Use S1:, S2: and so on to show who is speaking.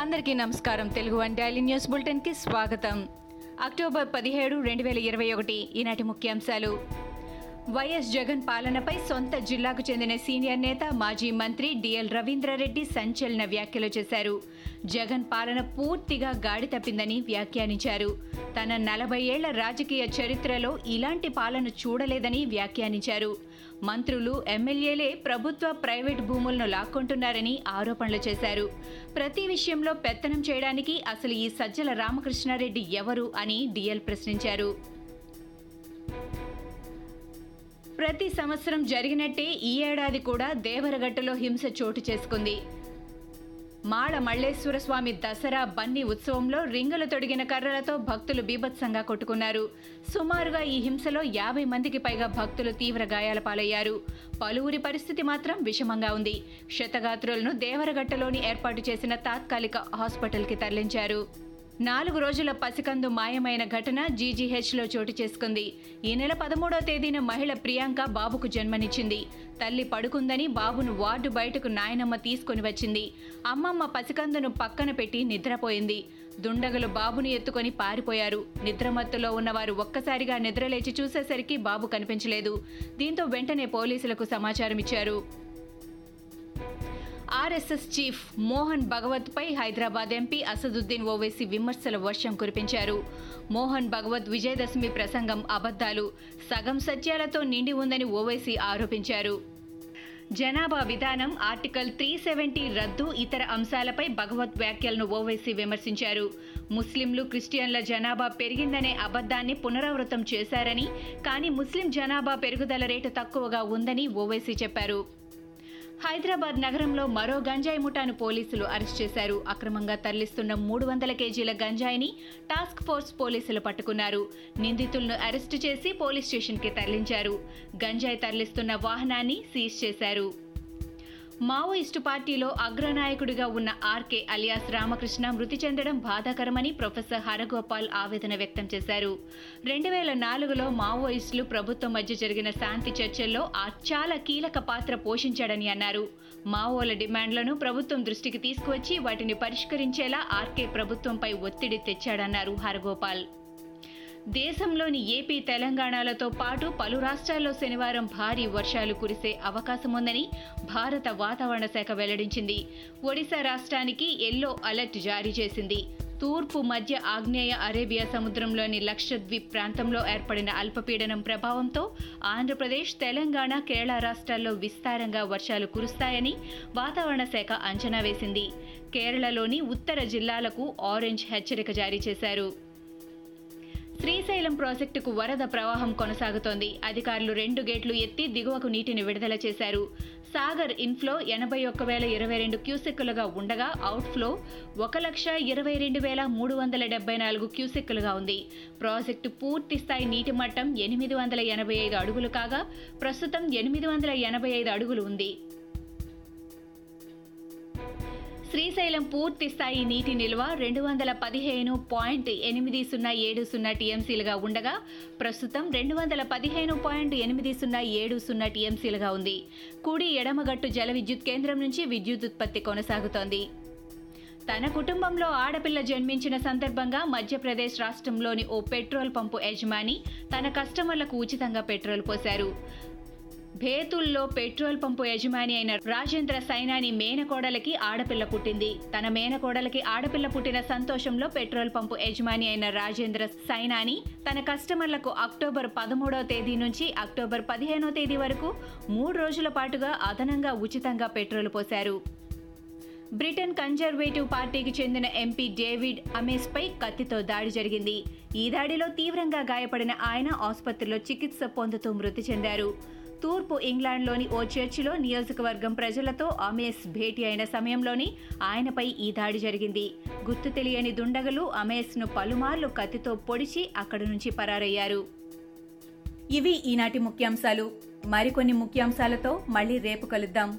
S1: అందరికీ నమస్కారం. Telugu one daily news బులెటిన్కి స్వాగతం. అక్టోబర్ పదిహేడు రెండు వేల ఇరవై ఒకటి ఈనాటి ముఖ్యాంశాలు. వైఎస్ జగన్ పాలనపై సొంత జిల్లాకు చెందిన సీనియర్ నేత మాజీ మంత్రి డిఎల్ రవీంద్రారెడ్డి సంచలన వ్యాఖ్యలు చేశారు. జగన్ పాలన పూర్తిగా గాడి తప్పిందని వ్యాఖ్యానించారు. తన నలభై ఏళ్ళ రాజకీయ చరిత్రలో ఇలాంటి పాలన చూడలేదని వ్యాఖ్యానించారు. మంత్రులు ఎమ్మెల్యేలే ప్రభుత్వ ప్రైవేట్ భూములను లాక్కుంటున్నారని ఆరోపణలు చేశారు. ప్రతి విషయంలో పెత్తనం చేయడానికి అసలు ఈ సజ్జల రామకృష్ణారెడ్డి ఎవరు అని డిఎల్ ప్రశ్నించారు. ప్రతి సంవత్సరం జరిగినట్టే ఈ ఏడాది కూడా దేవరగట్టులో హింస చోటు చేసుకుంది. మాళ మల్లేశ్వర స్వామి దసరా బన్నీ ఉత్సవంలో రింగులు తొడిగిన కర్రలతో భక్తులు బీభత్సంగా కొట్టుకున్నారు. సుమారుగా ఈ హింసలో యాభై మందికి పైగా భక్తులు తీవ్ర గాయాల పాలయ్యారు. పలువురి పరిస్థితి మాత్రం విషమంగా ఉంది. క్షతగాత్రులను దేవరగట్టలోని ఏర్పాటు చేసిన తాత్కాలిక హాస్పిటల్కి తరలించారు. నాలుగు రోజుల పసికందు మాయమైన ఘటన జీజీహెచ్లో చోటు చేసుకుంది. ఈ నెల పదమూడో తేదీన మహిళ ప్రియాంక బాబుకు జన్మనిచ్చింది. తల్లి పడుకుందని బాబును వార్డు బయటకు నాయనమ్మ తీసుకొని వచ్చింది. అమ్మమ్మ పసికందును పక్కన పెట్టి నిద్రపోయింది. దుండగులు బాబును ఎత్తుకొని పారిపోయారు. నిద్రమత్తులో ఉన్నవారు ఒక్కసారిగా నిద్రలేచి చూసేసరికి బాబు కనిపించలేదు. దీంతో వెంటనే పోలీసులకు సమాచారం ఇచ్చారు ఆర్ఎస్ఎస్ చీఫ్ మోహన్ భగవత్ పై హైదరాబాద్ ఎంపీ అసదుద్దీన్ ఓవైసీ విమర్శల వర్షం కురిపించారు. మోహన్ భగవత్ విజయదశమి ప్రసంగం అబద్ధాలు సగం సత్యాలతో నిండి ఉందని ఓవైసీ ఆరోపించారు. జనాభా విధానం ఆర్టికల్ త్రీ సెవెంటీ రద్దు ఇతర అంశాలపై భగవత్ వ్యాఖ్యలను ఓవైసీ విమర్శించారు. ముస్లింలు క్రిస్టియన్ల జనాభా పెరిగిందనే అబద్ధాన్ని పునరావృతం చేశారని కానీ ముస్లిం జనాభా పెరుగుదల రేటు తక్కువగా ఉందని ఓవైసీ చెప్పారు. హైదరాబాద్ నగరంలో మరో గంజాయి ముఠాను పోలీసులు అరెస్ట్ చేశారు. అక్రమంగా తరలిస్తున్న మూడు వందల కేజీల గంజాయిని టాస్క్ ఫోర్స్ పోలీసులు పట్టుకున్నారు. నిందితులను అరెస్టు చేసి పోలీస్ స్టేషన్కి తరలించారు. గంజాయి తరలిస్తున్న వాహనాన్ని సీజ్ చేశారు. మావోయిస్టు పార్టీలో అగ్రనాయకుడిగా ఉన్న ఆర్కే అలియాస్ రామకృష్ణ మృతి చెందడం బాధాకరమని ప్రొఫెసర్ హరగోపాల్ ఆవేదన వ్యక్తం చేశారు. రెండు వేల నాలుగులో మావోయిస్టులు ప్రభుత్వం మధ్య జరిగిన శాంతి చర్చల్లో ఆ చాలా కీలక పాత్ర పోషించాడని అన్నారు. మావోల డిమాండ్లను ప్రభుత్వం దృష్టికి తీసుకువచ్చి వాటిని పరిష్కరించేలా ఆర్కే ప్రభుత్వంపై ఒత్తిడి తెచ్చాడన్నారు హరగోపాల్. దేశంలోని ఏపీ తెలంగాణలతో పాటు పలు రాష్ట్రాల్లో శనివారం భారీ వర్షాలు కురిసే అవకాశం ఉందని భారత వాతావరణ శాఖ వెల్లడించింది. ఒడిశా రాష్ట్రానికి ఎల్లో అలర్ట్ జారీ చేసింది. తూర్పు మధ్య ఆగ్నేయ అరేబియా సముద్రంలోని లక్షద్వీప్ ప్రాంతంలో ఏర్పడిన అల్పపీడనం ప్రభావంతో ఆంధ్రప్రదేశ్ తెలంగాణ కేరళ రాష్ట్రాల్లో విస్తారంగా వర్షాలు కురుస్తాయని వాతావరణ శాఖ అంచనా వేసింది. కేరళలోని ఉత్తర జిల్లాలకు ఆరెంజ్ హెచ్చరిక జారీ చేశారు. శ్రీశైలం ప్రాజెక్టుకు వరద ప్రవాహం కొనసాగుతోంది. అధికారులు రెండు గేట్లు ఎత్తి దిగువకు నీటిని విడుదల చేశారు. సాగర్ ఇన్ఫ్లో ఎనభై ఒక్క వేల ఇరవై రెండు క్యూసెక్కులుగా ఉండగా అవుట్ఫ్లో ఒక లక్ష ఇరవై రెండు వేల మూడు వందల డెబ్బై నాలుగు క్యూసెక్కులుగా ఉంది. ప్రాజెక్టు పూర్తి స్థాయి నీటి మట్టం ఎనిమిది వందల ఎనభై ఐదు అడుగులు కాగా ప్రస్తుతం ఎనిమిది వందల ఎనభై ఐదు అడుగులు ఉంది. శ్రీశైలం పూర్తి స్థాయి నీటి నిల్వ రెండు వందల పదిహేను పాయింట్ ఎనిమిది సున్నా ఏడు సున్నా టీఎంసీలుగా ఉండగా ప్రస్తుతం రెండు వందల పదిహేను పాయింట్ ఎనిమిది సున్నా ఏడు సున్నా టీఎంసీలుగా ఉంది. కుడి ఎడమగట్టు జల విద్యుత్ కేంద్రం నుంచి విద్యుత్ ఉత్పత్తి కొనసాగుతోంది. తన కుటుంబంలో ఆడపిల్ల జన్మించిన సందర్భంగా మధ్యప్రదేశ్ రాష్ట్రంలోని ఓ పెట్రోల్ పంపు యజమాని తన కస్టమర్లకు ఉచితంగా పెట్రోల్ పోశారు. భేతుల్లో పెట్రోల్ పంపు యజమాని అయిన రాజేంద్ర సైనాని మేనకోడలకి ఆడపిల్ల పుట్టింది. తన మేనకోడలకి ఆడపిల్ల పుట్టిన సంతోషంలో పెట్రోల్ పంపు యజమాని అయిన రాజేంద్ర సైనాని తన కస్టమర్లకు అక్టోబర్ పదమూడవ తేదీ నుంచి అక్టోబర్ పదిహేనో తేదీ వరకు మూడు రోజుల పాటుగా అదనంగా ఉచితంగా పెట్రోల్ పోశారు. బ్రిటన్ కన్జర్వేటివ్ పార్టీకి చెందిన ఎంపీ డేవిడ్ అమేస్పై కత్తితో దాడి జరిగింది. ఈ దాడిలో తీవ్రంగా గాయపడిన ఆయన ఆసుపత్రిలో చికిత్స పొందుతూ మృతి చెందారు. తూర్పు ఇంగ్లాండ్లోని ఓ చర్చిలో నియోజకవర్గం ప్రజలతో అమేస్ భేటీ అయిన సమయంలోని ఆయనపై ఈ దాడి జరిగింది. గుర్తు తెలియని దుండగలు అమేస్ను పలుమార్లు కత్తితో పొడిచి అక్కడి నుంచి పరారయ్యారు. ఇవి ఈనాటి ముఖ్యాంశాలు. మరికొన్ని ముఖ్యాంశాలతో మళ్ళీ రేపు కలుద్దాం.